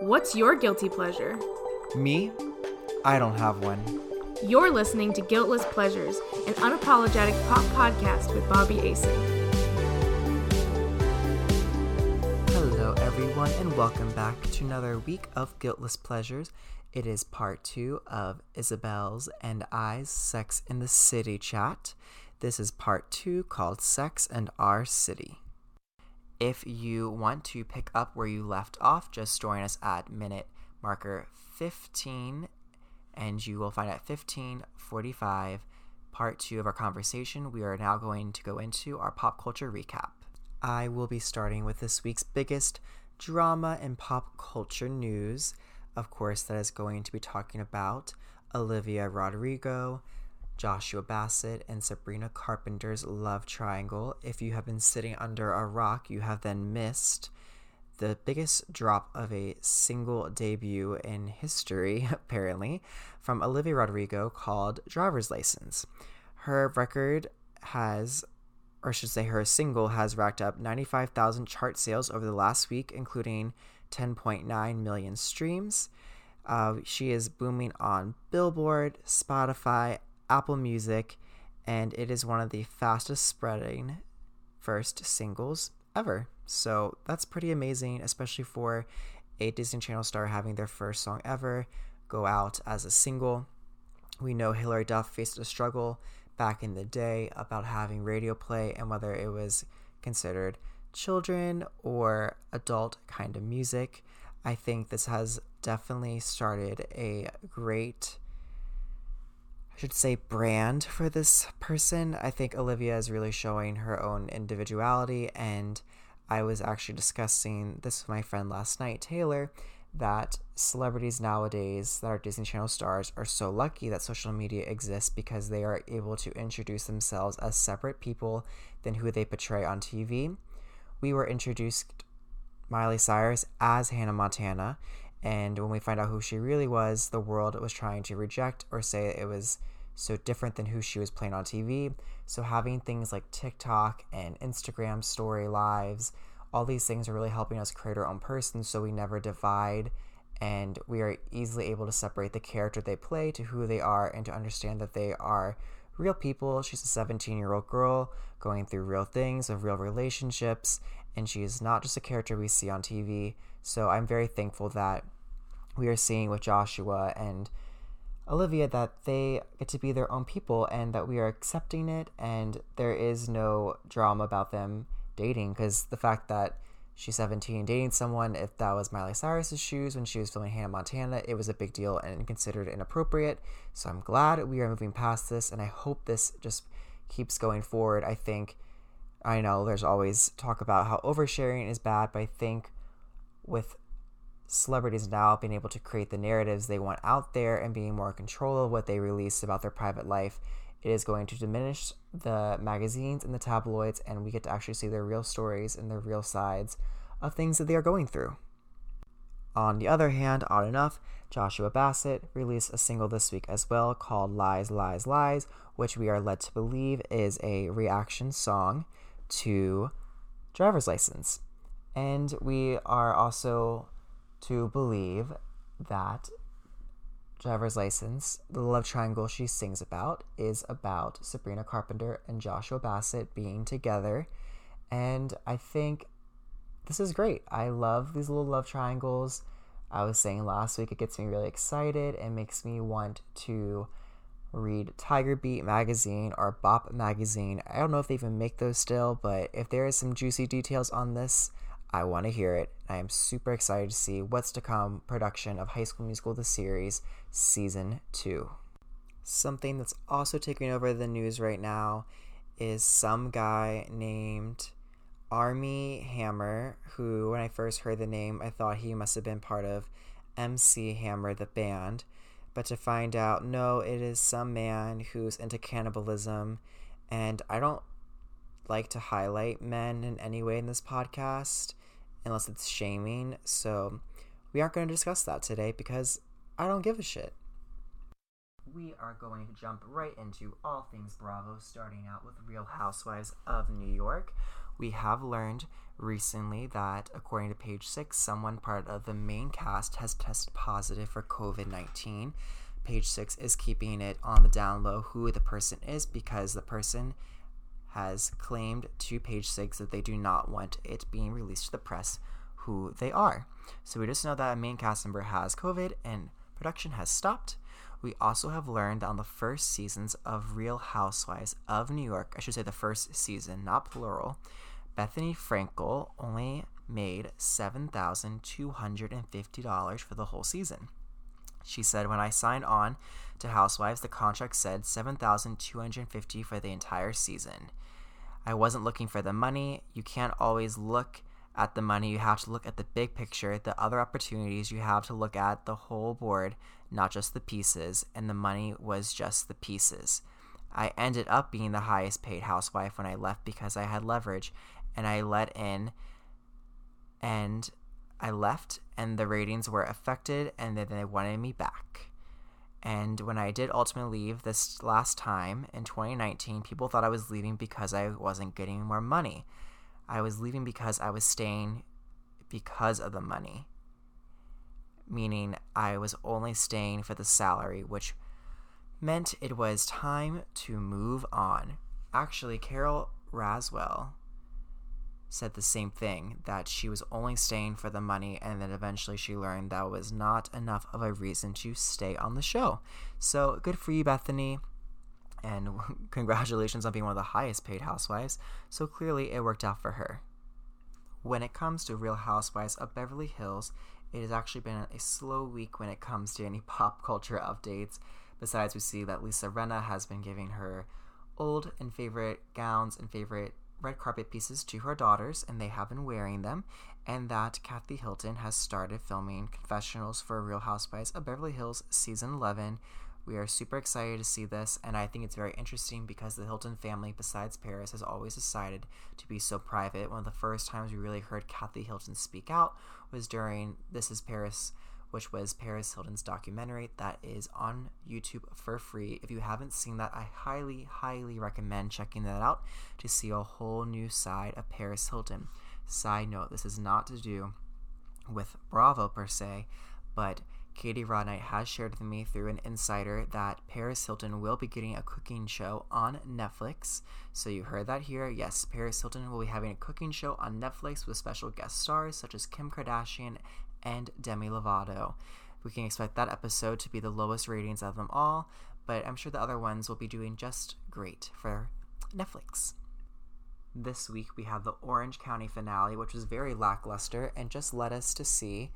What's your guilty pleasure? Me? I don't have one. You're listening to Guiltless Pleasures, an unapologetic pop podcast with Bobby Asen. Hello, everyone, and welcome back to another week of Guiltless Pleasures. It is part two of Isabel's and I's Sex in the City chat. This is part two called Sex and Our City. If you want to pick up where you left off, just join us at minute marker 15 and you will find at 1545 part two of our conversation. We are now going to go into our pop culture recap. I will be starting with this week's biggest drama and pop culture news. Of course that is going to be talking about olivia rodrigo Joshua Bassett and Sabrina Carpenter's love triangle. If you have been sitting under a rock, you have then missed the biggest drop of a single debut in history, apparently, from Olivia Rodrigo called Driver's License. Her record has, or I should say, her single has racked up 95,000 chart sales over the last week, including 10.9 million streams. Uh, she is booming on Billboard, Spotify, Apple Music, and it is one of the fastest spreading first singles ever. So that's pretty amazing, especially for a Disney Channel star having their first song ever go out as a single. We know Hilary Duff faced a struggle back in the day about having radio play and whether it was considered children or adult kind of music. I think this has definitely started a great should say brand for this person. I think Olivia is really showing her own individuality and I was actually discussing this with my friend last night, Taylor, that celebrities nowadays that are Disney Channel stars are so lucky that social media exists because they are able to introduce themselves as separate people than who they portray on TV. We were introduced Miley Cyrus as Hannah Montana, and when we find out who she really was, the world was trying to reject or say it was so different than who she was playing on TV. So having things like TikTok and Instagram story lives, all these things are really helping us create our own person so we never divide and we are easily able to separate the character they play to who they are and to understand that they are real people. She's a 17 year old girl going through real things of real relationships, and she is not just a character we see on TV. So I'm very thankful that we are seeing with Joshua and Olivia that they get to be their own people and that we are accepting it and there is no drama about them dating. Because the fact that she's 17 dating someone if that was miley cyrus's shoes when she was filming hannah montana it was a big deal and considered inappropriate. So i'm glad we are moving past this and i hope this just keeps going forward. I think i know there's always talk about how oversharing is bad but i think with celebrities now being able to create the narratives they want out there and being more in control of what they release about their private life, it is going to diminish the magazines and the tabloids, and we get to actually see their real stories and their real sides of things that they are going through. On the other hand, odd enough, Joshua Bassett released a single this week as well called Lies, Lies, Lies, which we are led to believe is a reaction song to Driver's License. And we are also to believe that driver's license, the love triangle she sings about, is about Sabrina Carpenter and Joshua Bassett being together. And I think this is great. I love these little love triangles. I was saying last week, it gets me really excited and makes me want to read Tiger Beat magazine or Bop magazine. I don't know if they even make those still, but if there is some juicy details on this, I want to hear it. I am super excited to see what's to come production of High School Musical the series season 2. Something that's also taking over the news right now is some guy named Armie Hammer, who when I first heard the name, I thought he must have been part of MC Hammer the band, but to find out no, it is some man who's into cannibalism and I don't like to highlight men in any way in this podcast unless it's shaming. So we aren't going to discuss that today because I don't give a shit. We are going to jump right into all things Bravo, starting out with Real Housewives of New York, we have learned recently that, according to page six, someone part of the main cast has tested positive for COVID 19. Page six is keeping it on the down low who the person is because the person has claimed to page six that they do not want it being released to the press who they are. So we just know that a main cast member has COVID and production has stopped. We also have learned on the first seasons of Real Housewives of New York, I should say the first season, not plural, Bethenny Frankel only made $7,250 for the whole season. She said, When I signed on to Housewives, the contract said 7,250 for the entire season. I wasn't looking for the money. You can't always look at the money. You have to look at the big picture, the other opportunities. You have to look at the whole board, not just the pieces. And the money was just the pieces. I ended up being the highest paid housewife when I left because I had leverage and I let in and I left and the ratings were affected and then they wanted me back. And when I did ultimately leave this last time in 2019, people thought I was leaving because I wasn't getting more money. I was leaving because I was staying because of the money. Meaning I was only staying for the salary, which meant it was time to move on. Actually, Carole Radziwill said the same thing that she was only staying for the money and then eventually she learned that was not enough of a reason to stay on the show. So good for you, Bethenny, And congratulations on being one of the highest paid housewives. So clearly it worked out for her. When it comes to Real Housewives of Beverly Hills, it has actually been a slow week when it comes to any pop culture updates. Besides, we see that Lisa Rinna has been giving her old and favorite gowns and favorite red carpet pieces to her daughters, and they have been wearing them, and that Kathy Hilton has started filming confessionals for Real Housewives of Beverly Hills season 11. We are super excited to see this, and I think it's very interesting because the Hilton family, besides Paris, has always decided to be so private. One of the first times we really heard Kathy Hilton speak out was during This Is Paris which was Paris Hilton's documentary that is on YouTube for free. If you haven't seen that, I highly, highly recommend checking that out to see a whole new side of Paris Hilton. Side note, this is not to do with Bravo per se, but Katie Rodnight has shared with me through an insider that Paris Hilton will be getting a cooking show on Netflix. So you heard that here. Yes, Paris Hilton will be having a cooking show on Netflix with special guest stars such as Kim Kardashian and Demi Lovato. We can expect that episode to be the lowest ratings of them all, but I'm sure the other ones will be doing just great for Netflix. This week we have the Orange County finale, which was very lackluster and just led us to see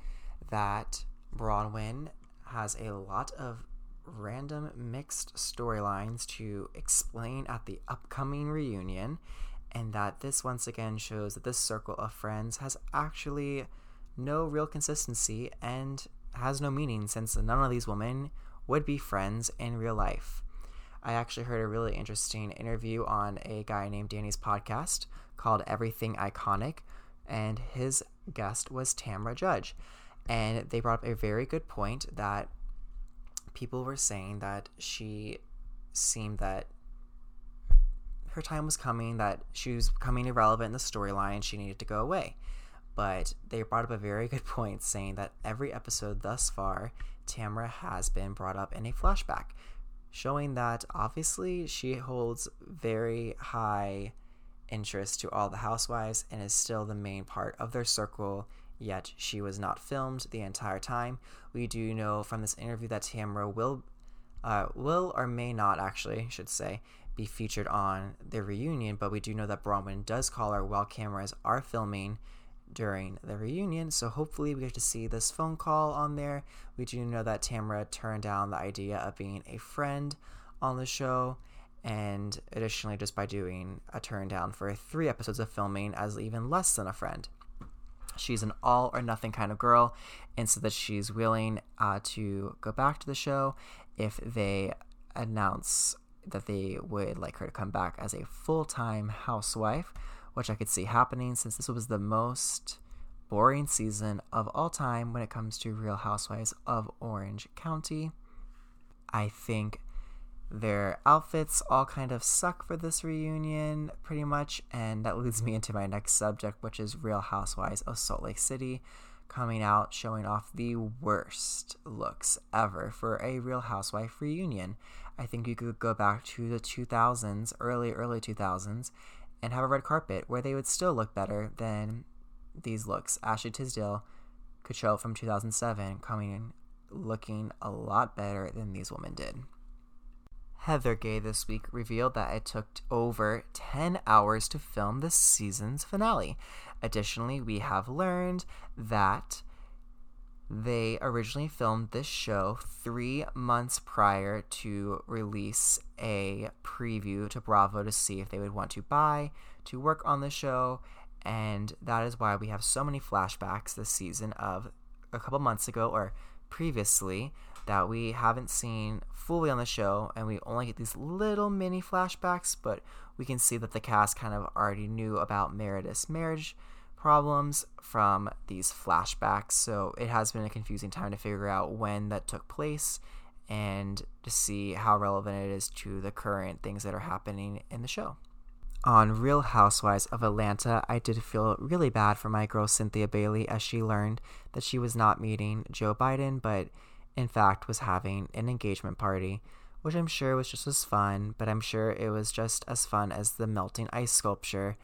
that Braunwyn has a lot of random mixed storylines to explain at the upcoming reunion, and that this once again shows that this circle of friends has actually no real consistency and has no meaning since none of these women would be friends in real life. I actually heard a really interesting interview on a guy named Danny's podcast called Everything Iconic, and his guest was Tamra Judge. And they brought up a very good point that people were saying that she seemed that her time was coming, that she was becoming irrelevant in the storyline, she needed to go away but they brought up a very good point saying that every episode thus far, Tamra has been brought up in a flashback, showing that obviously she holds very high interest to all the housewives and is still the main part of their circle, yet she was not filmed the entire time. We do know from this interview that Tamra will uh, will or may not actually, should say, be featured on the reunion, but we do know that Braunwyn does call her while cameras are filming during the reunion. So hopefully we get to see this phone call on there. We do know that Tamra turned down the idea of being a friend on the show. And additionally, just by doing a turn down for three episodes of filming as even less than a friend. She's an all or nothing kind of girl, and so that she's willing uh, to go back to the show if they announce that they would like her to come back as a full time housewife which I could see happening since this was the most boring season of all time when it comes to Real Housewives of Orange County. I think Their outfits all kind of suck for this reunion, pretty much, and that leads me into my next subject, which is Real Housewives of Salt Lake City coming out showing off the worst looks ever for a Real Housewife reunion. I think you could go back to the 2000s, early, early 2000s, and have a red carpet where they would still look better than these looks. Ashley Tisdale could show from 2007 coming in looking a lot better than these women did. Heather Gay this week revealed that it took over 10 hours to film the season's finale. Additionally, we have learned that they originally filmed this show three months prior to release a preview to Bravo to see if they would want to buy to work on the show. And that is why we have so many flashbacks this season of a couple months ago or previously that we haven't seen fully on the show, and we only get these little mini flashbacks, but we can see that the cast kind of already knew about Meredith's marriage problems from these flashbacks, so it has been a confusing time to figure out when that took place and to see how relevant it is to the current things that are happening in the show. On Real Housewives of Atlanta, I did feel really bad for my girl Cynthia Bailey as she learned that she was not meeting Joe Biden, but in fact, was having an engagement party, which I'm sure was just as fun, but I'm sure it was just as fun as the melting ice sculpture.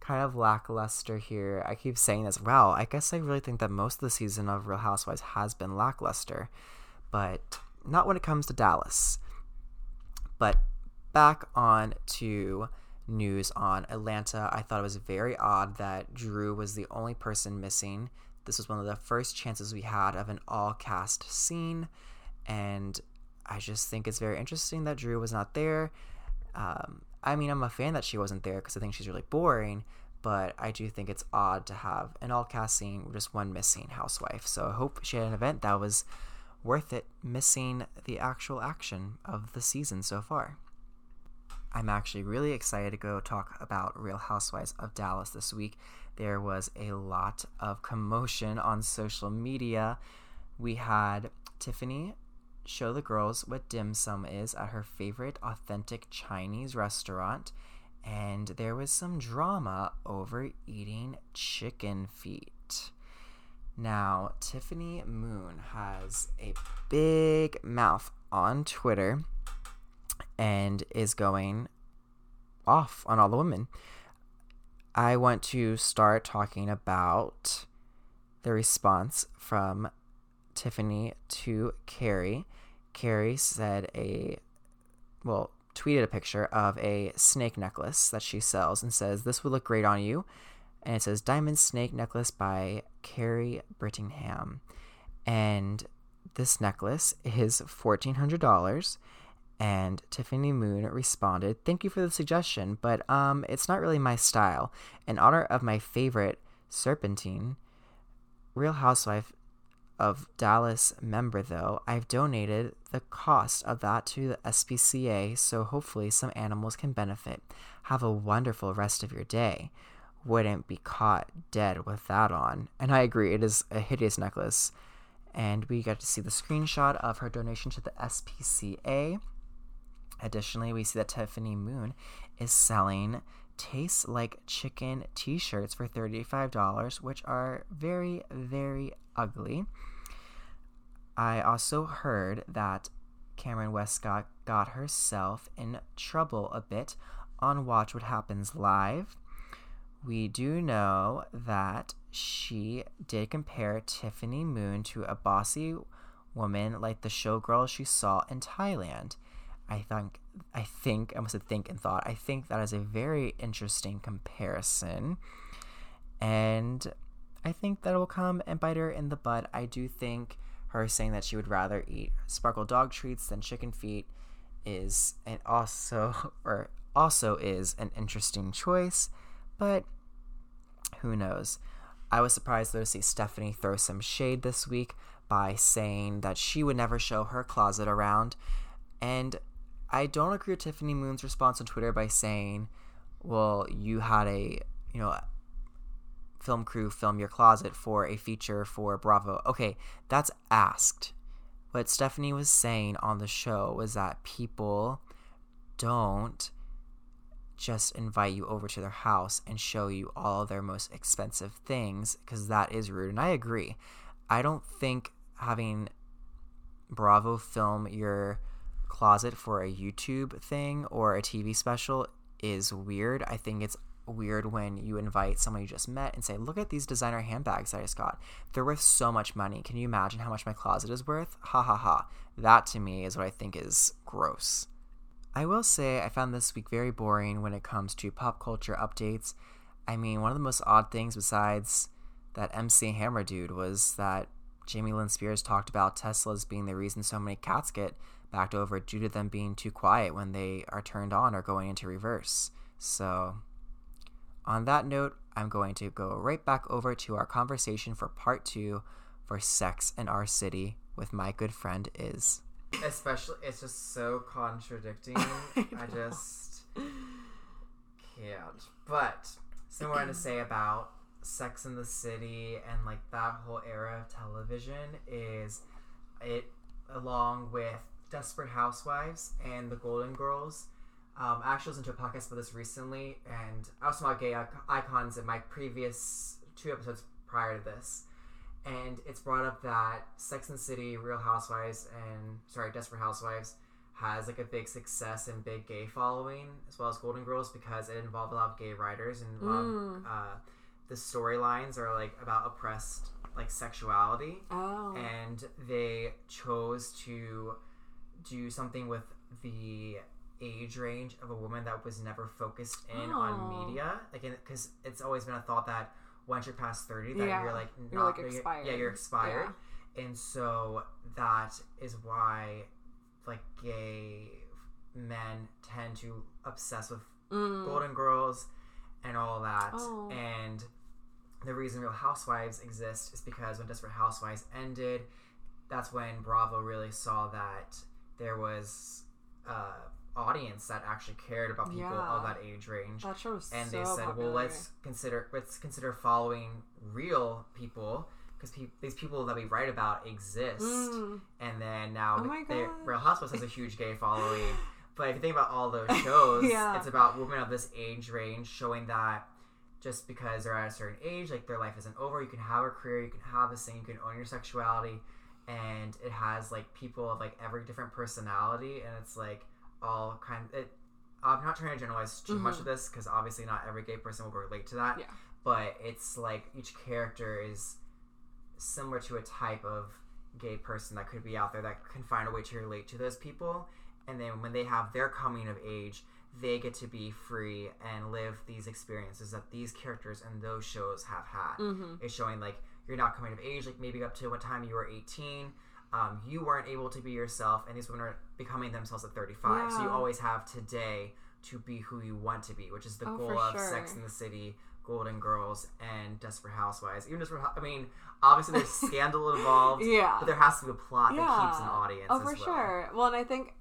Kind of lackluster here. I keep saying this. Wow, I guess I really think that most of the season of Real Housewives has been lackluster, but not when it comes to Dallas. But back on to news on Atlanta. I thought it was very odd that Drew was the only person missing this was one of the first chances we had of an all cast scene, and I just think it's very interesting that Drew was not there. Um, I mean, I'm a fan that she wasn't there because I think she's really boring, but I do think it's odd to have an all cast scene with just one missing housewife. So I hope she had an event that was worth it, missing the actual action of the season so far. I'm actually really excited to go talk about Real Housewives of Dallas this week. There was a lot of commotion on social media. We had Tiffany show the girls what dim sum is at her favorite authentic Chinese restaurant, and there was some drama over eating chicken feet. Now, Tiffany Moon has a big mouth on Twitter and is going off on all the women. I want to start talking about the response from Tiffany to Kary. Kary said a, well, tweeted a picture of a snake necklace that she sells and says, This would look great on you. And it says, Diamond Snake Necklace by Kary Brittingham. And this necklace is $1,400 and Tiffany Moon responded, Thank you for the suggestion, but um, it's not really my style. In honor of my favorite Serpentine, Real Housewife of Dallas member, though, I've donated the cost of that to the SPCA so hopefully some animals can benefit. Have a wonderful rest of your day. Wouldn't be caught dead with that on. And I agree, it is a hideous necklace. And we got to see the screenshot of her donation to the SPCA. Additionally, we see that Tiffany Moon is selling Tastes Like Chicken t shirts for $35, which are very, very ugly. I also heard that Kameron Westcott got herself in trouble a bit on Watch What Happens Live. We do know that she did compare Tiffany Moon to a bossy woman like the showgirl she saw in Thailand. I think I think I must have think and thought. I think that is a very interesting comparison, and I think that will come and bite her in the butt. I do think her saying that she would rather eat sparkle dog treats than chicken feet is also or also is an interesting choice, but who knows? I was surprised though to see Stephanie throw some shade this week by saying that she would never show her closet around. And I don't agree with Tiffany Moon's response on Twitter by saying, "Well, you had a you know film crew film your closet for a feature for Bravo." Okay, that's asked. What Stephanie was saying on the show was that people don't just invite you over to their house and show you all their most expensive things because that is rude. And I agree. I don't think having Bravo film your closet for a YouTube thing or a TV special is weird. I think it's weird when you invite someone you just met and say, Look at these designer handbags I just got. They're worth so much money. Can you imagine how much my closet is worth? Ha ha ha. That to me is what I think is gross. I will say I found this week very boring when it comes to pop culture updates. I mean, one of the most odd things besides that MC Hammer dude was that Jamie Lynn Spears talked about Teslas being the reason so many cats get backed over due to them being too quiet when they are turned on or going into reverse. So, on that note, I'm going to go right back over to our conversation for part two for Sex in Our City with my good friend Iz. Especially, it's just so contradicting. I, I just can't. But something I wanted to say about Sex in the City and like that whole era of television is it, along with Desperate Housewives and The Golden Girls. Um, I actually listened to a podcast about this recently, and I was talking about gay icons in my previous two episodes prior to this and it's brought up that Sex and City, Real Housewives, and sorry, Desperate Housewives has like a big success and big gay following as well as Golden Girls because it involved a lot of gay writers and mm. uh, the storylines are like about oppressed like sexuality. Oh. And they chose to do something with the age range of a woman that was never focused in oh. on media like because it's always been a thought that once you're past 30 that yeah. you're like not you're like expired. yeah you're expired yeah. and so that is why like gay men tend to obsess with mm. golden girls and all that oh. and the reason real housewives exist is because when desperate housewives ended that's when bravo really saw that there was uh, audience that actually cared about people yeah. of that age range. That show was and so they said, popular. well, let's consider let's consider following real people because pe- these people that we write about exist. Mm. And then now oh Real Housewives has a huge gay following. but if you think about all those shows, yeah. it's about women of this age range showing that just because they're at a certain age, like their life isn't over. You can have a career, you can have this thing, you can own your sexuality, and it has like people of like every different personality, and it's like all kind of, it, I'm not trying to generalize too mm-hmm. much of this because obviously not every gay person will relate to that. Yeah. But it's like each character is similar to a type of gay person that could be out there that can find a way to relate to those people. And then when they have their coming of age, they get to be free and live these experiences that these characters and those shows have had. Mm-hmm. It's showing like you're not coming of age, like maybe up to what time you were 18 um, you weren't able to be yourself, and these women are becoming themselves at 35. Yeah. So you always have today to be who you want to be, which is the oh, goal of sure. Sex in the City, Golden Girls, and Desperate Housewives. Even Desperate, I mean, obviously there's scandal involved, yeah, but there has to be a plot yeah. that keeps an audience. Oh, for well. sure. Well, and I think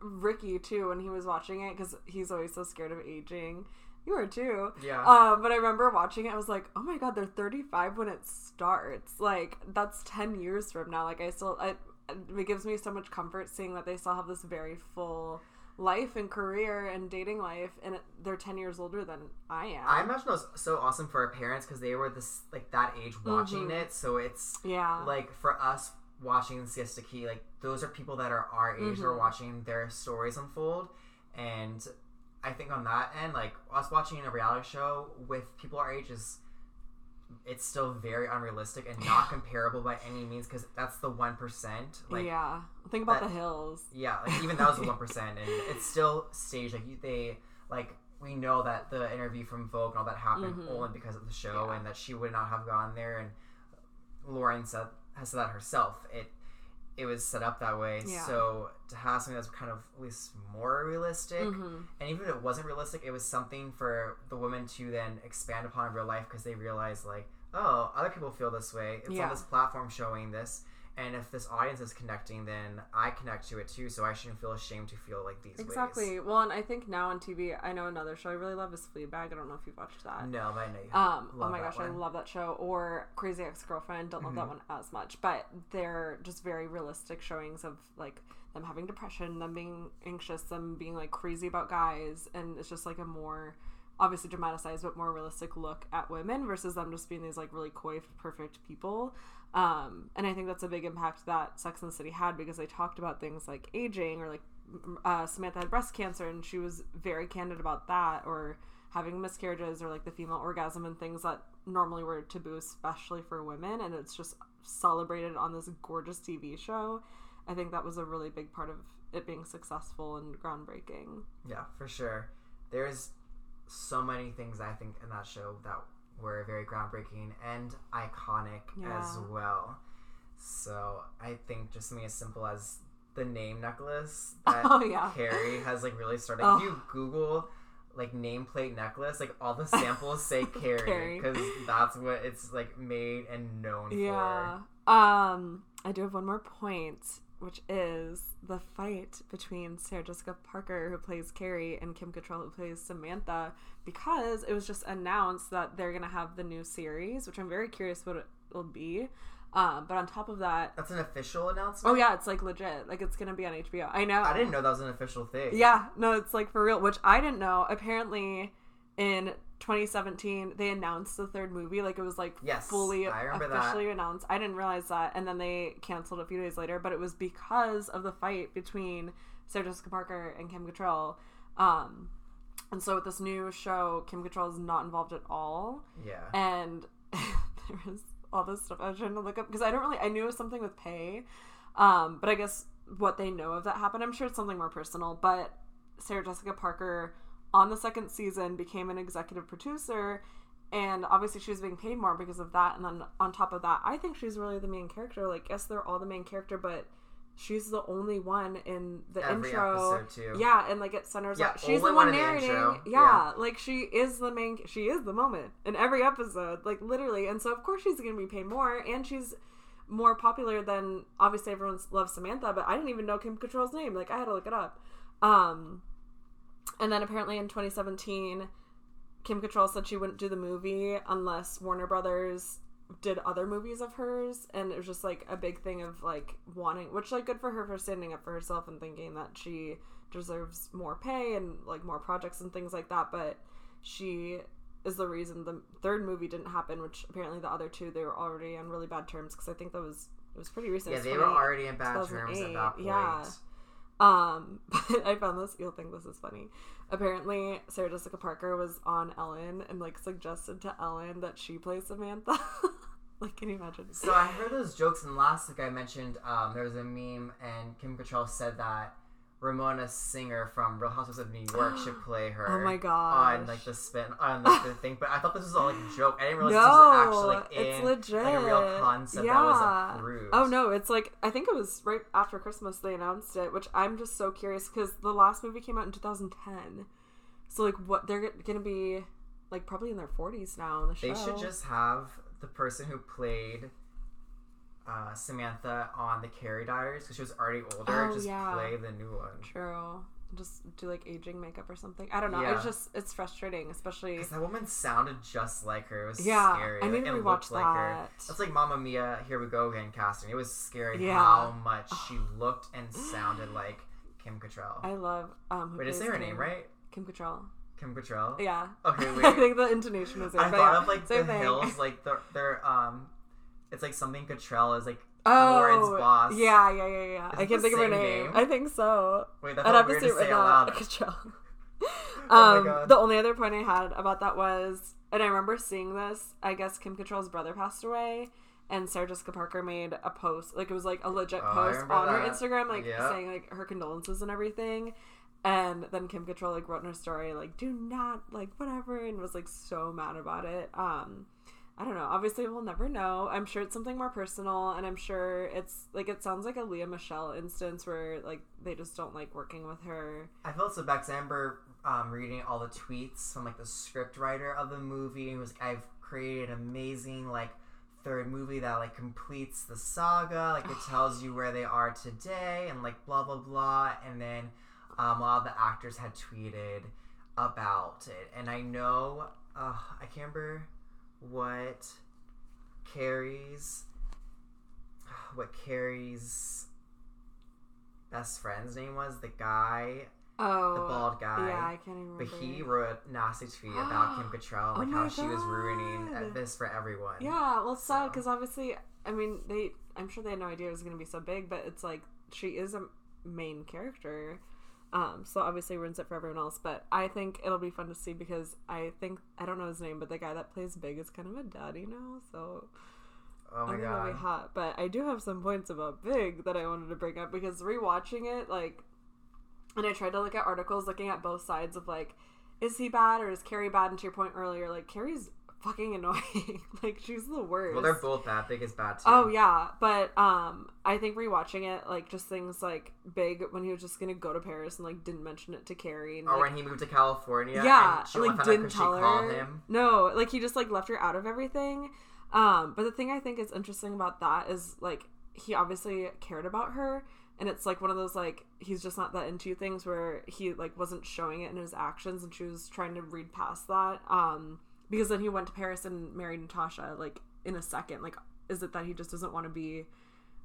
Ricky too when he was watching it because he's always so scared of aging. You were too. Yeah. Um, but I remember watching it. I was like, oh my god, they're 35 when it starts. Like that's 10 years from now. Like I still, I, it gives me so much comfort seeing that they still have this very full life and career and dating life and they're 10 years older than i am i imagine it was so awesome for our parents because they were this like that age watching mm-hmm. it so it's yeah like for us watching siesta key like those are people that are our age mm-hmm. who are watching their stories unfold and i think on that end like us watching a reality show with people our age is it's still very unrealistic and not comparable by any means because that's the one percent. Like, yeah, think about that, the hills. Yeah, like even that was the one percent, and it's still staged. Like they like we know that the interview from Vogue and all that happened mm-hmm. only because of the show, yeah. and that she would not have gone there. And Lauren said has said that herself. It it was set up that way. Yeah. So to have something that's kind of at least more realistic, mm-hmm. and even if it wasn't realistic, it was something for the women to then expand upon in real life because they realized like, oh, other people feel this way. It's yeah. on this platform showing this, And if this audience is connecting, then I connect to it too. So I shouldn't feel ashamed to feel like these exactly. ways. Well, and I think now on TV, I know another show I really love is Fleabag. I don't know if you've watched that. No, but I know you. Um, oh my that gosh, I love that show. Or Crazy Ex Girlfriend. Don't love that Mm-hmm. one as much, but they're just very realistic showings of like them having depression, them being anxious, them being like crazy about guys, and it's just like a more obviously dramatized but more realistic look at women versus them just being these like really coiffed, perfect people. Um, and I think that's a big impact that Sex and the City had because they talked about things like aging or like uh, Samantha had breast cancer and she was very candid about that or having miscarriages or like the female orgasm and things that normally were taboo especially for women and it's just celebrated on this gorgeous TV show. I think that was a really big part of it being successful and groundbreaking. Yeah, for sure. There's so many things I think in that show that were very groundbreaking and iconic as well. So I think just something as simple as the name necklace that Oh, yeah. Carrie has like really started. Oh. If you Google like nameplate necklace, like all the samples say Carrie because that's what it's like made and known for. Yeah. Um, I do have one more point, which is the fight between Sarah Jessica Parker, who plays Carrie, and Kim Cattrall, who plays Samantha, because it was just announced that they're gonna have the new series, which I'm very curious what it will be. Um, but on top of that. That's an official announcement. oh yeah, it's like legit, like it's gonna be on HBO. I know. I didn't know that was an official thing. Yeah, no, it's like for real, which I didn't know. Apparently, in 2017, they announced the third movie. Like it was like Yes, fully remember that. officially announced. I didn't realize that, and then they canceled a few days later. But it was because of the fight between Sarah Jessica Parker and Kim Cattrall. Um, and so with this new show, Kim Cattrall is not involved at all Yeah. and there was all this stuff I was trying to look up because I don't really I knew it was something with pay, um, but I guess what they know of that happened. I'm sure it's something more personal. But Sarah Jessica Parker on the second season became an executive producer, and obviously she was being paid more because of that. And then on top of that, I think she's really the main character. Like, yes, they're all the main character, but. She's the only one in the Every intro. Yeah, and like it centers Yeah, on she's the one one in the narrating. Yeah, Yeah. like she is the main she is the moment in every episode like literally and so of course she's gonna be paid more and she's more popular than obviously everyone loves samantha but i didn't even know kim Cattrall's name like i had to look it up um and then apparently in 2017 kim Cattrall said she wouldn't do the movie unless warner brothers did other movies of hers and it was just like a big thing of like wanting which like good for her for standing up for herself and thinking that she deserves more pay and like more projects and things like that but she is the reason the third movie didn't happen which apparently the other two they were already on really bad terms because i think that was it was pretty recent Yeah, they were already in bad terms at that point. yeah. Um but i found this you'll think this is funny. Apparently sarah jessica parker was on ellen and like suggested to ellen that she play samantha. Like can you imagine? So I heard those jokes, and last week I mentioned um, there was a meme, and Kim Cattrall said that Ramona Singer from Real Housewives of New York should play her. Oh my god! On like the spin on like the thing, but I thought this was all like a joke. I didn't realize no, this was actually like it's legit. like a real concept yeah. that was approved. Oh no, it's like I think it was right after Christmas they announced it, which I'm just so curious because the last movie came out in 2010. So like, what they're gonna be like probably in their 40s now in the show. They should just have the person who played uh, Samantha on the Carrie Diaries because she was already older. Oh, just yeah. play the new one. true. Just do like aging makeup or something. I don't know. Yeah. It's just it's frustrating, especially. Because that woman sounded just like her. It was Yeah, scary. I need to and rewatch looked like her. that. That's like Mamma Mia, Here We Go Again casting. It was scary Yeah. how much she looked and sounded like Kim Cattrall. I love. Um, who Wait, is say her name right? Kim Cattrall. Kim Cattrall? Yeah. Okay, wait. I think the intonation was. It, I thought yeah, of like the thing. hills, like they're, they're um, it's like something Cattrall is like Oh, Lauren's boss. Yeah, yeah, yeah, yeah. Is I can't think of her name. name? I think so. Wait, that I'd have to weird say say out. Oh my um, God. the only other point I had about that was, and I remember seeing this. I guess Kim Cattrall's brother passed away, and Sarah Jessica Parker made a post, like it was like a legit Oh, post on her. Instagram, like Yeah. saying like her condolences and everything. And then Kim Cattrall like wrote in her story like, "Do not like whatever," and was like so mad about it. Um, I don't know. Obviously, we'll never know. I'm sure it's something more personal, and I'm sure it's like it sounds like a Lea Michele instance where like they just don't like working with her. I felt so I remember um, reading all the tweets from like the script writer of the movie. He was like, I've created an amazing like third movie that like completes the saga. Like it tells you where they are today and like blah blah blah. And then um, a lot of the actors had tweeted about it, and I know uh, I can't remember what Carrie's what Carrie's best friend's name was. The guy Oh, the bald guy. Yeah, I can't even remember. But he wrote nasty tweet about Kim Cattrall, Oh like my how she was ruining this for everyone. Yeah, well, it's sad So. because obviously, I mean, they. I'm sure they had no idea it was going to be so big, but it's like she is a main character, um, so obviously ruins it for everyone else. But I think it'll be fun to see because I think I don't know his name, but the guy that plays Big is kind of a daddy now, so Oh I my think it'll be hot. But I do have some points about Big that I wanted to bring up because rewatching it, like, and I tried to look at articles looking at both sides of like, is he bad or is Carrie bad? And to your point earlier, like Carrie's fucking annoying. like she's the worst. Well, they're both bad. Big is bad too. Oh yeah, but um, I think rewatching it, like just things like Big when he was just gonna go to Paris and like didn't mention it to Carrie. And, Or like, when he moved to California. yeah, and she like only found out didn't tell her. him. No, like he just like left her out of everything. Um, but the thing I think is interesting about that is like he obviously cared about her, and it's like one of those like he's just not that into things where he like wasn't showing it in his actions, and she was trying to read past that. Um, because then he went to Paris and married Natasha like in a second. Like, is it that he just doesn't want to be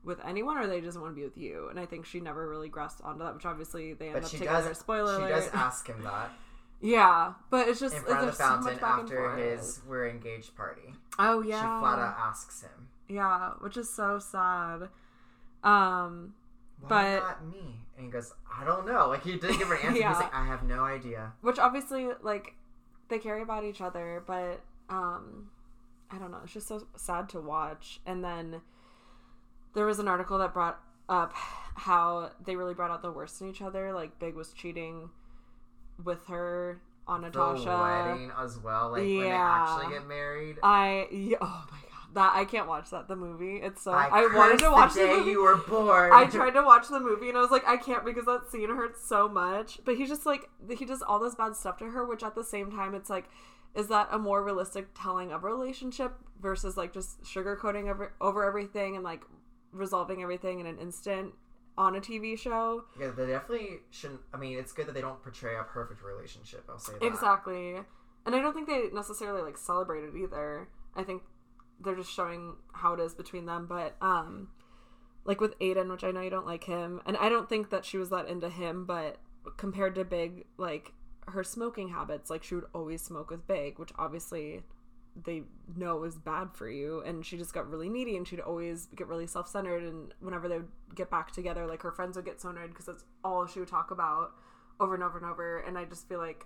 with anyone, or that he doesn't want to be with you? And I think she never really grasped onto that, which obviously they end But up together. does. Spoiler she alert. does ask him that yeah, but it's just in front of the so fountain and after his "we're engaged" party. Oh yeah, She flat out asks him, Yeah, which is so sad. Um, "Why But- not me?" And he goes, "I don't know." Like he didn't give her an answer. Yeah. He's like, "I have no idea." which obviously like they care about each other, but um, I don't know. It's just so sad to watch. And then there was an article that brought up how they really brought out the worst in each other. Like Big was cheating with her on Natasha. The wedding as well. Like when they Yeah. actually get married. I yeah, oh my god that I can't watch that the movie. It's so I, I, wanted to watch the day movie. you were born. I tried to watch the movie and I was like, I can't because that scene hurts so much. But he just like he does all this bad stuff to her, which at the same time it's like, is that a more realistic telling of a relationship versus like just sugarcoating over over everything and like resolving everything in an instant on a TV show? Yeah, they definitely shouldn't. I mean, it's good that they don't portray a perfect relationship. I'll say that. Exactly. And I don't think they necessarily like celebrate it either. I think they're just showing how it is between them. But um like with Aiden, which I know you don't like him, and I don't think that she was that into him, but compared to Big, like her smoking habits, like she would always smoke with Big, which obviously they know is bad for you and she just got really needy and she'd always get really self-centered and whenever they would get back together like her friends would get so annoyed because that's all she would talk about over and over and over and i just feel like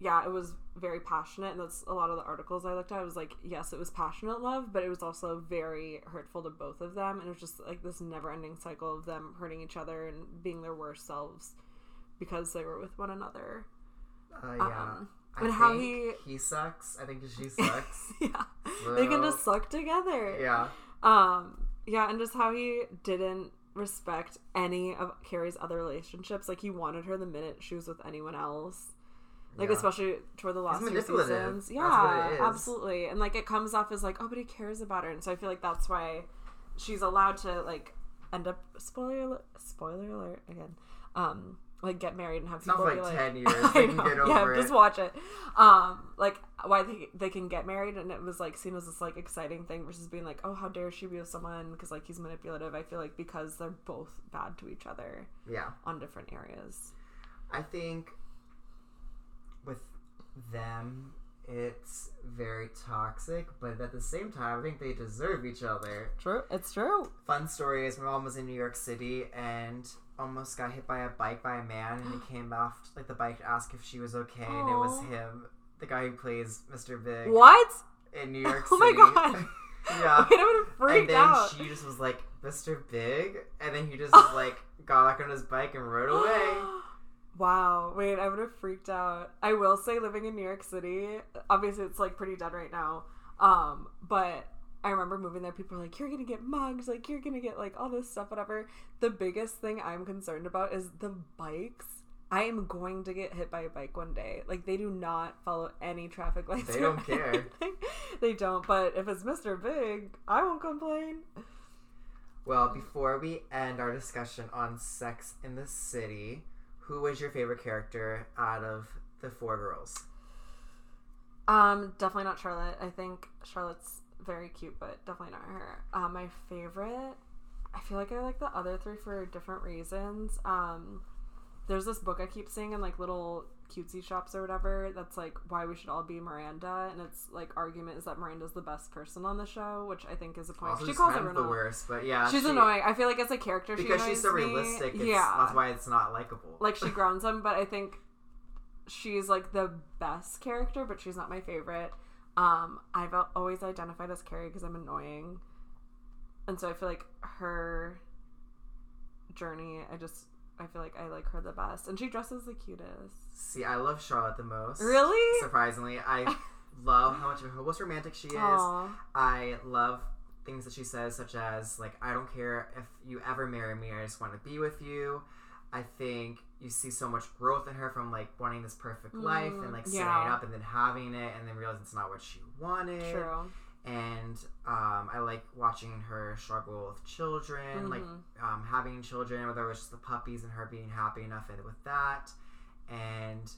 yeah it was very passionate and that's a lot of the articles i looked at I was like yes it was passionate love but it was also very hurtful to both of them and it was just like this never-ending cycle of them hurting each other and being their worst selves because they were with one another Uh, yeah. Um, I and how he he sucks. I think she sucks. yeah they can just suck together yeah. Um, yeah, and just how he didn't respect any of Carrie's other relationships. Like he wanted her the minute she was with anyone else. Like Yeah. especially toward the last few seasons. Yeah, what it is. absolutely. And like it comes off as like, oh, but he cares about her, and so I feel like that's why she's allowed to like end up spoiler spoiler alert again. Um, like get married and have It's not people like like, 10 years. I know, yeah, it. just watch it. Um, like why they they can get married, and it was like seen as this like exciting thing versus being like, oh, how dare she be with someone because like he's manipulative. I feel like because they're both bad to each other yeah. on different areas. I think with them, it's very toxic, but at the same time, I think they deserve each other. True, it's true. Fun story is my mom was in New York City and almost got hit by a bike by a man, and he came off like the bike to ask if she was okay, and it was him, the guy who plays Mr. Big What? in New York Oh City. my God. yeah. Wait, I would have And then out. she just was like, Mr. Big, and then he just like got back on his bike and rode away. Wow. Wait, I would have freaked out. I will say living in New York City, obviously it's like pretty dead right now. Um, but I remember moving there, people were like, You're gonna get mugged, like you're gonna get like all this stuff, whatever. The biggest thing I'm concerned about is the bikes I am going to get hit by a bike one day. Like they do not follow any traffic lights. They don't care. anything. they don't. But if it's Mr. Big, I won't complain. Well, before we end our discussion on Sex in the City, who was your favorite character out of the four girls? Um, definitely not Charlotte. I think Charlotte's very cute, but definitely not her. Um, my favorite. I feel like I like the other three for different reasons. Um, there's this book I keep seeing in like little cutesy shops or whatever. That's like why we should all be Miranda, and it's like argument is that Miranda's the best person on the show, which I think is a point. Also, she calls her the worst, but yeah, She's she- annoying. I feel like as a character, she because she's so realistic. Yeah, that's why it's not likable. like she grounds him, but I think she's like the best character, but she's not my favorite. Um, I've always identified as Carrie because I'm annoying, and so I feel like her journey. I just I feel like I like her the best, and she dresses the cutest. See, I love Charlotte the most. Really? Surprisingly, I love how much of a most romantic she is. Aw. I love things that she says, such as like, "I don't care if you ever marry me. I just want to be with you." I think you see so much growth in her from like wanting this perfect life and mm, like setting yeah. it up and then having it and then realizing it's not what she wanted. True. And um, I like watching her struggle with children, like Mm-hmm. um, having children, whether it was just the puppies and her being happy enough with that. And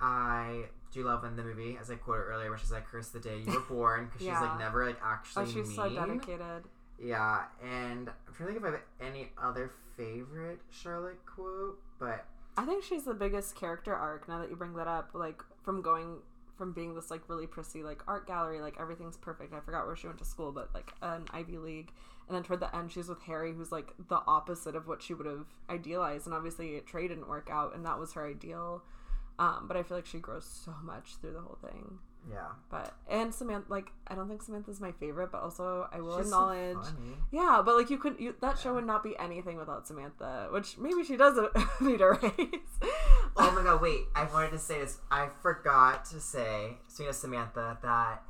I do love in the movie, as I quoted earlier, where she's like, "Curse the day you were born," because she's like never like actually Oh, she's mean. so dedicated. Yeah, and I'm trying to think if I have any other favorite Charlotte quote, but I think she's the biggest character arc now that you bring that up. Like from going from being this like really prissy like art gallery, like everything's perfect. I forgot where she went to school, but like an Ivy League. And then toward the end, she's with Harry, who's like the opposite of what she would have idealized. And obviously, Trey didn't work out, and that was her ideal. Um, but I feel like she grows so much through the whole thing. Yeah, But and Samantha, like I don't think Samantha's my favorite, but also I will she's acknowledge. so. Yeah, but like you could, you, that show would not be anything without Samantha, which maybe she does need a raise. Oh my god, wait, I wanted to say this. I forgot to say, speaking of Samantha, that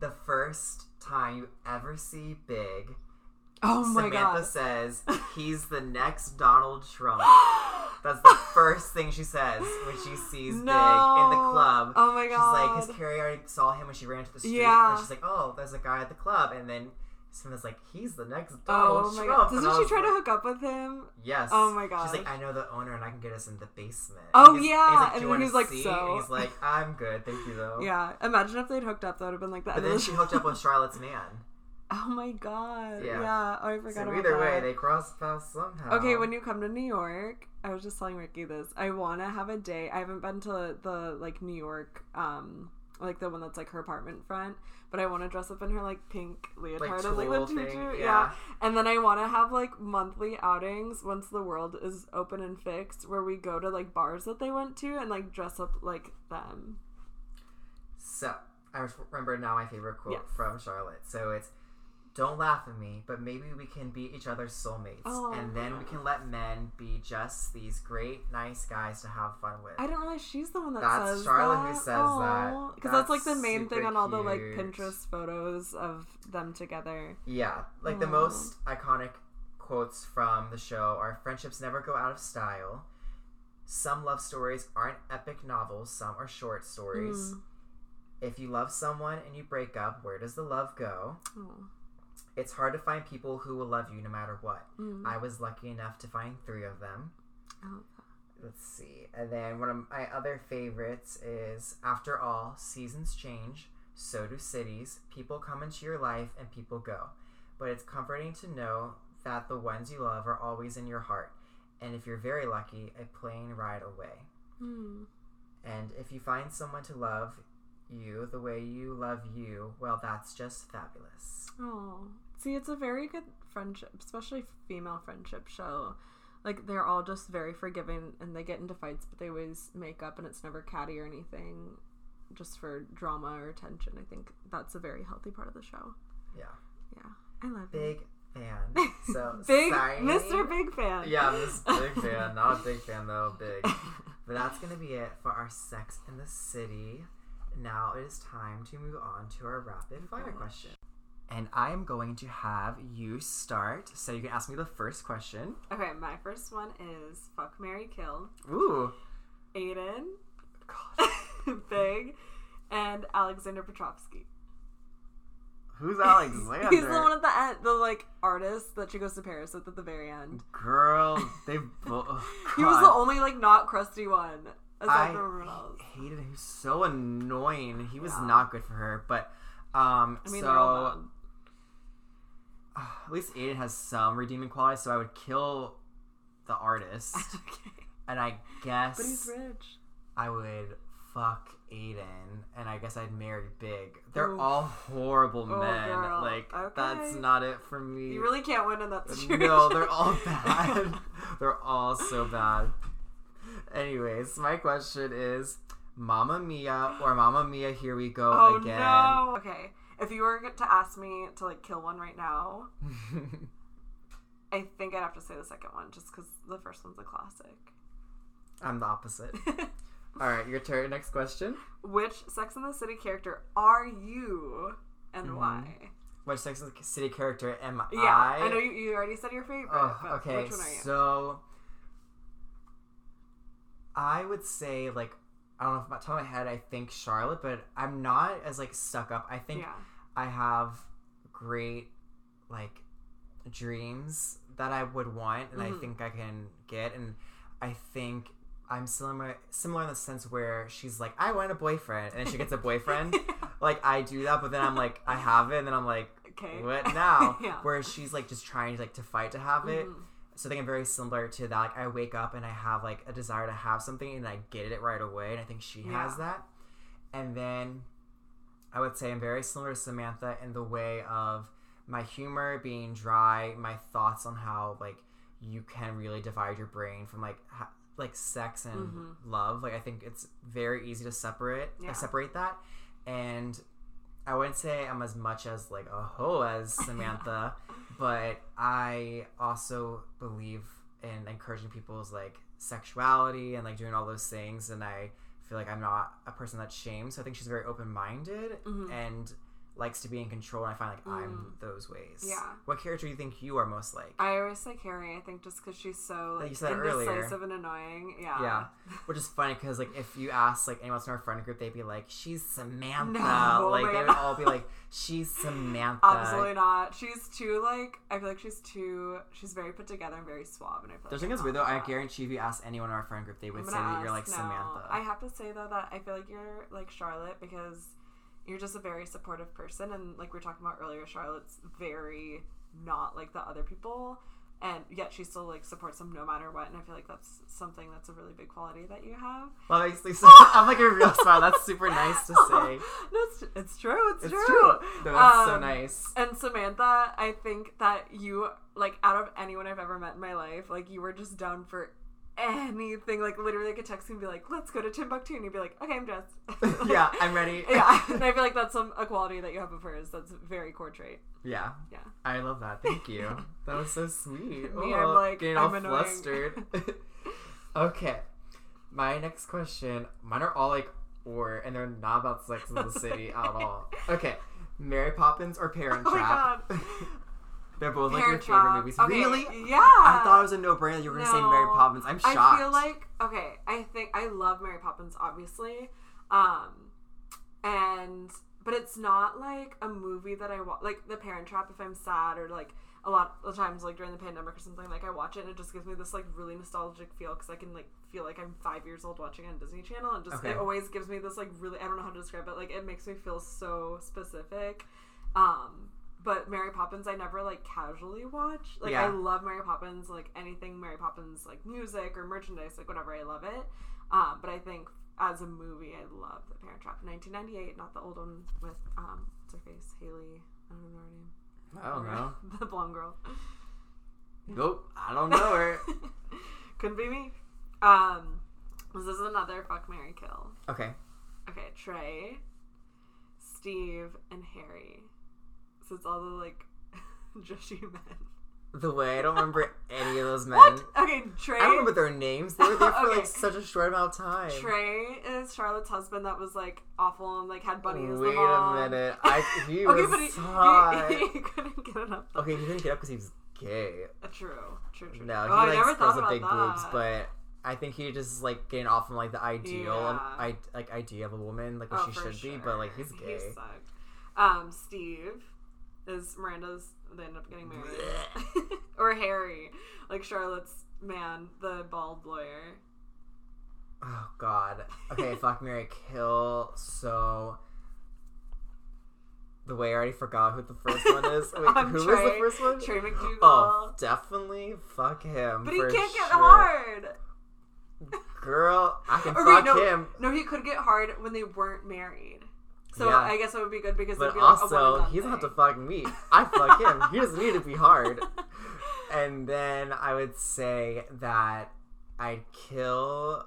the first time you ever see Big, oh my god. Samantha god! says he's the next Donald Trump. That's the first thing she says when she sees Big in the club. Oh my god. She's like, because Carrie already saw him when she ran to the street. Yeah. And she's like, oh, there's a guy at the club. And then Samantha's like, he's the next Oh Donald my Trump. God. Doesn't she try to hook up with him? Yes. Oh my god. She's like. I know the owner and I can get us in the basement. Oh, And he's- yeah, he's like, and he's like, see?" "So?" And he's like, I'm good, thank you though. Yeah. Imagine if they'd hooked up. That would have been like that. But then she hooked up with Charlotte's man. Oh my god! Yeah. Yeah. Oh, I forgot So either way, they cross paths somehow. Okay, when you come to New York, I was just telling Ricky this. I want to have a day. I haven't been to the like New York, um, like the one that's like her apartment front, but I want to dress up in her like pink leotard and like the tutu. thing, yeah. yeah. and then I want to have like monthly outings once the world is open and fixed, where we go to like bars that they went to and like dress up like them. So I remember now my favorite quote Yes. from Charlotte. So it's don't laugh at me, but maybe we can be each other's soulmates. Oh. And then we can let men be just these great, nice guys to have fun with. I didn't realize she's the one that says that. That's says Charlotte who that. says that. because that's, like the main thing on all the like. Pinterest photos of them together. Yeah, like the most iconic quotes from the show are friendships never go out of style. Some love stories aren't epic novels, some are short stories. Mm. If you love someone and you break up, where does the love go? Oh. It's hard to find people who will love you no matter what. Mm. I was lucky enough to find three of them. That. Let's see. And then one of my other favorites is After all, seasons change, so do cities. People come into your life and people go. But it's comforting to know that the ones you love are always in your heart. And if you're very lucky, a plane ride away. Mm. And if you find someone to love you the way you love you, well, that's just fabulous. Oh, see, it's a very good friendship, especially female friendship show. Like they're all just very forgiving, and they get into fights, but they always make up, and it's never catty or anything, just for drama or tension. I think that's a very healthy part of the show. Yeah. Yeah, I love it. Big fan. So big signing- Mr. Big Fan. Yeah, a big fan. Not a big fan though, big. But that's gonna be it for our Sex in the City. Now it is time to move on to our rapid fire question. and I am going to have you start. So you can ask me the first question. Okay, my first one is fuck Mary Kill. Ooh. Aidan, God. Big, and Alexander Petrovsky. Who's Alexander? He's the one at the end, the like artist that she goes to Paris with at the very end. Girl, they both. He was the only like not crusty one. I from everyone else. hated him. He was so annoying. He was Yeah. not good for her. But um, I mean, so at least Aidan has some redeeming qualities. So I would kill the artist, okay, and I guess but he's rich. I would fuck Aidan, and I guess I'd marry Big. They're Oof. all horrible Oh, men. girl. Like that's not it for me. You really can't win in that situation. No, they're all bad. they're all so bad. Anyways, my question is Mamma Mia or Mamma Mia, here we go Oh again. no. Okay, if you were to ask me to like kill one right now, I think I'd have to say the second one, just because the first one's a classic. I'm the opposite. Alright, your turn. Next question. Which Sex and the City character are you, and Mm-hmm. why? Which Sex and the City character am Yeah, I? I, know you, you already said your favorite. Oh, okay, Which one are you? so I would say like I don't know if my top of my head I think Charlotte, but I'm not as like stuck up. I think yeah. I have great like dreams that I would want and I Mhm. think I can get and I think I'm similar similar in the sense where she's like, I want a boyfriend and then she gets a boyfriend. like I do that, but then I'm like, I have it and then I'm like, Okay. what now? Yeah. Whereas she's like just trying like to fight to have it. Mhm. So I think I'm very similar to that. Like I wake up and I have like a desire to have something and I get it right away. And I think she has that. And then I would say I'm very similar to Samantha in the way of my humor being dry, my thoughts on how like you can really divide your brain from like ha- like sex and Mhm. love. Like I think it's very easy to separate Yeah. uh, separate that. And I wouldn't say I'm as much as like a hoe as Samantha, but I also believe in encouraging people's like sexuality and like doing all those things and I feel like I'm not a person that's shamed. So I think she's very open minded Mhm. and likes to be in control and I find like I'm those ways. Mm. Yeah. What character do you think you are most like? I always say Carrie. I think just because she's so Like like, you said earlier. indecisive and annoying. Yeah. Yeah, which is funny because like if you ask like anyone else in our friend group, they'd be like, "She's Samantha." No, like my they would God. all be like, "She's Samantha." Absolutely not. She's too like. I feel like she's too. She's very put together and very suave, and I feel The like thing I'm is weird though. I guarantee if you ask anyone in our friend group, they would say gonna that you're like ask now. Samantha. I have to say though that I feel like you're like Charlotte because you're just a very supportive person, and like we were talking about earlier, Charlotte's very not like the other people, and yet she still like supports them no matter what. And I feel like that's something that's a really big quality that you have. well, obviously, so I'm like a real smile. That's super nice to say. no, it's, it's true. It's, It's true. true. No, that's so Um, nice. And Samantha, I think that you like out of anyone I've ever met in my life, like you were just down for anything. Like literally, I could text you and be like, "Let's go to Timbuktu," and you'd be like, "Okay, I'm dressed." yeah, I'm ready. yeah, and I feel like that's some a quality that you have of hers. That's very core trait. yeah. Yeah. I love that. Thank you. that was so sweet. Me, Oh, I'm like, getting I'm all annoying. flustered. okay, my next question. Mine are all like or, and they're not about Sex in the City at all. Okay, Mary Poppins or Parent Oh my Trap? They're both like Parent your favorite Trap. movies. Okay, Really? Yeah. I thought it was a no-brainer that you were gonna say Mary Poppins. I'm shocked. I feel like okay. I think I love Mary Poppins, obviously, um, and but it's not like a movie that I watch. Like The Parent Trap, if I'm sad or like a lot of times, like during the pandemic or something, like I watch it and it just gives me this like really nostalgic feel because I can like feel like I'm five years old watching it on Disney Channel and just Okay. it always gives me this like really I don't know how to describe it. Like it makes me feel so specific. Um, but Mary Poppins, I never like casually watch. Like Yeah. I love Mary Poppins, like anything Mary Poppins, like music or merchandise, like whatever. I love it. Um, but I think as a movie, I love The Parent Trap, 1998, not the old one with um, what's her face, Hayley. I don't know her name. I don't know. the blonde girl. Nope, I don't know her. Couldn't be me. Um, this is another fuck Mary kill. Okay. Okay, Trey, Steve, and Harry. So it's all the like Joshy men. the way I don't remember any of those men. What? Okay, Trey. I don't remember their names. They were there for Okay. like such a short amount of time. Trey is Charlotte's husband that was like awful and like had Bunny as the Wait a minute. I he okay, was but he, hot. he, he couldn't get enough. Okay, he didn't get up because he was gay. Uh, True, true, true. No, he oh, I likes never girls thought big that. boobs, but I think he just like getting off from like the ideal, Yeah. I, like idea of a woman, like what Oh, she should be. But like he's He gay. sucked. Um, Steve is Miranda's. They end up getting married, or Harry, like Charlotte's man, the bald lawyer. Oh God. Okay, fuck Mary Kill. So the way I already forgot who the first one is. Wait, Um, who was the first one? Trey MacDougal. Oh, definitely fuck him. but he can't get hard. Girl, I can Or fuck wait, no, him. no, he could get hard when they weren't married. So Yeah. I guess it would be good because But be like also, one-and-done he doesn't have to fuck me. I fuck him. He doesn't need to be hard. And then I would say that I'd kill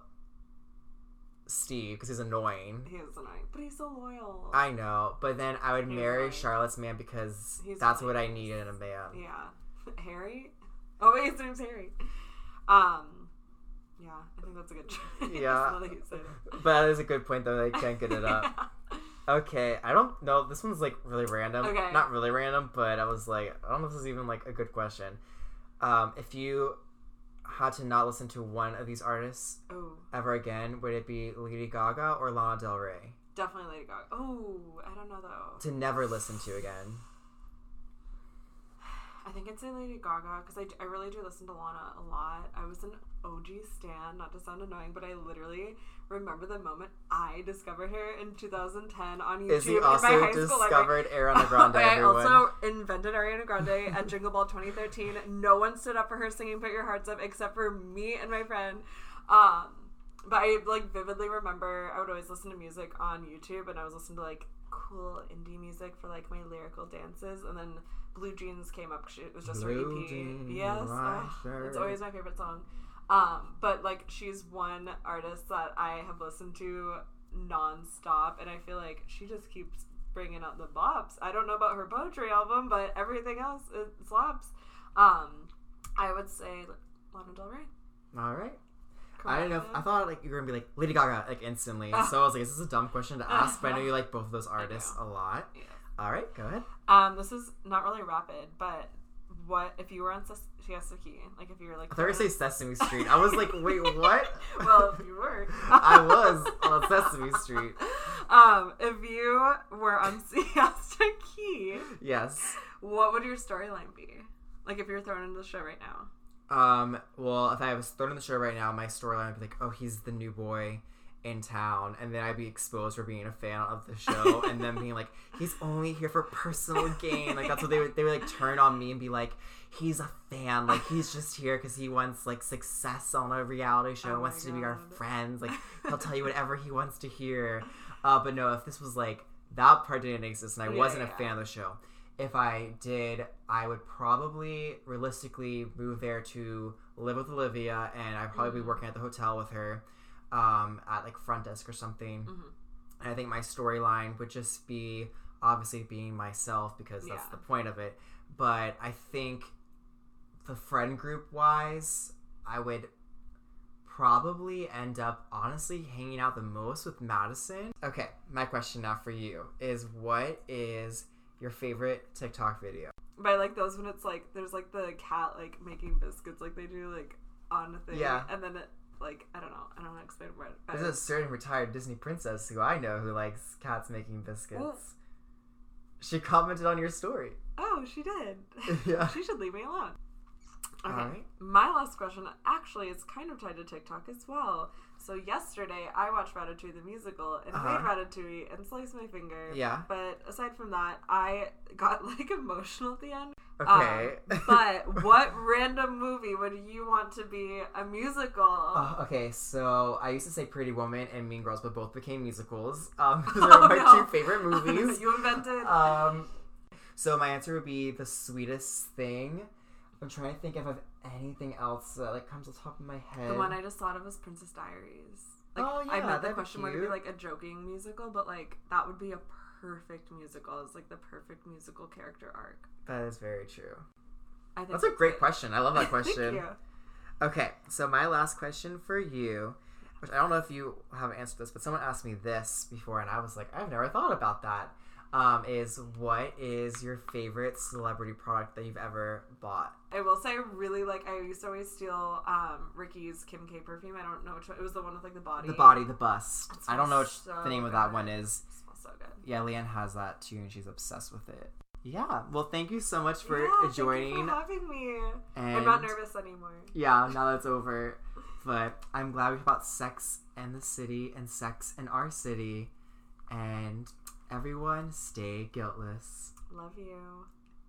Steve because he's annoying. He is annoying, but he's so loyal. I know, but then I would He's marry annoying. Charlotte's man because He's that's annoying. what I need in a man. yeah, Harry. Oh wait, his name's Harry. Um, yeah, I think that's a good choice. Yeah. now that you said it. But that is a good point though. They can't get it up. Okay, I don't know. This one's like really random. Okay. Not really random, but I was like, I don't know if this is even like a good question. Um, if you had to not listen to one of these artists Oh, ever again, would it be Lady Gaga or Lana Del Rey? definitely Lady Gaga. Oh, I don't know though. To never listen to again. I think I'd say Lady Gaga because I, I really do listen to Lana a lot. I was an OG stan, not to sound annoying, but I literally remember the moment I discovered her in 2010 on YouTube. Izzy in my also high school library. discovered Ariana Grande. I also invented Ariana Grande at Jingle Ball 2013. No one stood up for her singing "Put Your Hearts Up" except for me and my friend. Um, but I like vividly remember I would always listen to music on YouTube, and I was listening to like cool indie music for like my lyrical dances, and then Blue Jeans came up. It was just Blue her EP. jeans, yes, oh, it's always my favorite song. Um, but like she's one artist that I have listened to nonstop, and I feel like she just keeps bringing out the bops. I don't know about her poetry album, but everything else it slaps. Um, I would say Lana Del Rey. All right. I don't know. If, I thought like you were gonna be like Lady Gaga like instantly. So I was like, "Is this a dumb question to ask, but I know you like both of those artists a lot. Yeah. All right, go ahead. Um, this is not really rapid, but what if you were on Ses- Siesta Key? Like if you were like. I thought you say Sesame Street. I was like, wait, what? well, if you were. I was on Sesame Street. Um, if you were on Siesta Key, Yes. what would your storyline be? Like if you were thrown into the show right now. Um. Well, if I was thrown in the show right now, my storyline would be like, oh, he's the new boy in town, and then I'd be exposed for being a fan of the show, and then being like, he's only here for personal gain. Like that's what they would they would like turn on me and be like, he's a fan. Like he's just here because he wants like success on a reality show, Oh wants to be our friends. Like he'll tell you whatever he wants to hear. Uh, but no, if this was like that part didn't exist, and I Yeah, wasn't yeah. a fan of the show. If I did, I would probably realistically move there to live with Olivia, and I'd probably Mm-hmm. be working at the hotel with her, um, at like front desk or something. Mhm. And I think my storyline would just be obviously being myself because that's Yeah. the point of it. But I think the friend group wise, I would probably end up honestly hanging out the most with Madison. Okay, my question now for you is what is your favorite TikTok video? By like those when it's like there's like the cat like making biscuits like they do like on a thing. Yeah. And then it like I don't know. I don't know explain it. but- There's a certain retired Disney princess who I know who likes cats making biscuits. Well- She commented on your story. Oh, she did. Yeah. she should leave me alone. Okay. Alright. My last question actually is kind of tied to TikTok as well. So yesterday I watched Ratatouille the musical and Uh-huh. played Ratatouille and sliced my finger. Yeah. But aside from that, I got like emotional at the end. Okay. Um, but what random movie would you want to be a musical? Uh, okay, so I used to say Pretty Woman and Mean Girls, but both became musicals. Um, those Oh, my no. two favorite movies. you invented. um, so my answer would be The Sweetest Thing. I'm trying to think if I have anything else that like comes to the top of my head. the one I just thought of was Princess Diaries. Like, Oh, I yeah, meant the that'd be question would be like a joking musical, but like that would be a perfect musical. It's like the perfect musical character arc. That is very true. I think That's a great it. question. I love that question. Okay, so my last question for you, which I don't know if you have answered this, but someone asked me this before, and I was like, I've never thought about that. Um, is what is your favorite celebrity product that you've ever bought? I will say, I really like. I used to always steal um, Ricky's Kim K perfume. I don't know which one. It was the one with like the body. The body, the bust. I don't know what so the name of that one is. It smells so good. Yeah, Leanne has that too, and she's obsessed with it. Yeah. Well, thank you so much for Yeah, thank you joining. for having me. and I'm not nervous anymore. Yeah, now that's over. But I'm glad we talked about sex and the city and sex in our city. And everyone, stay guiltless. Love you.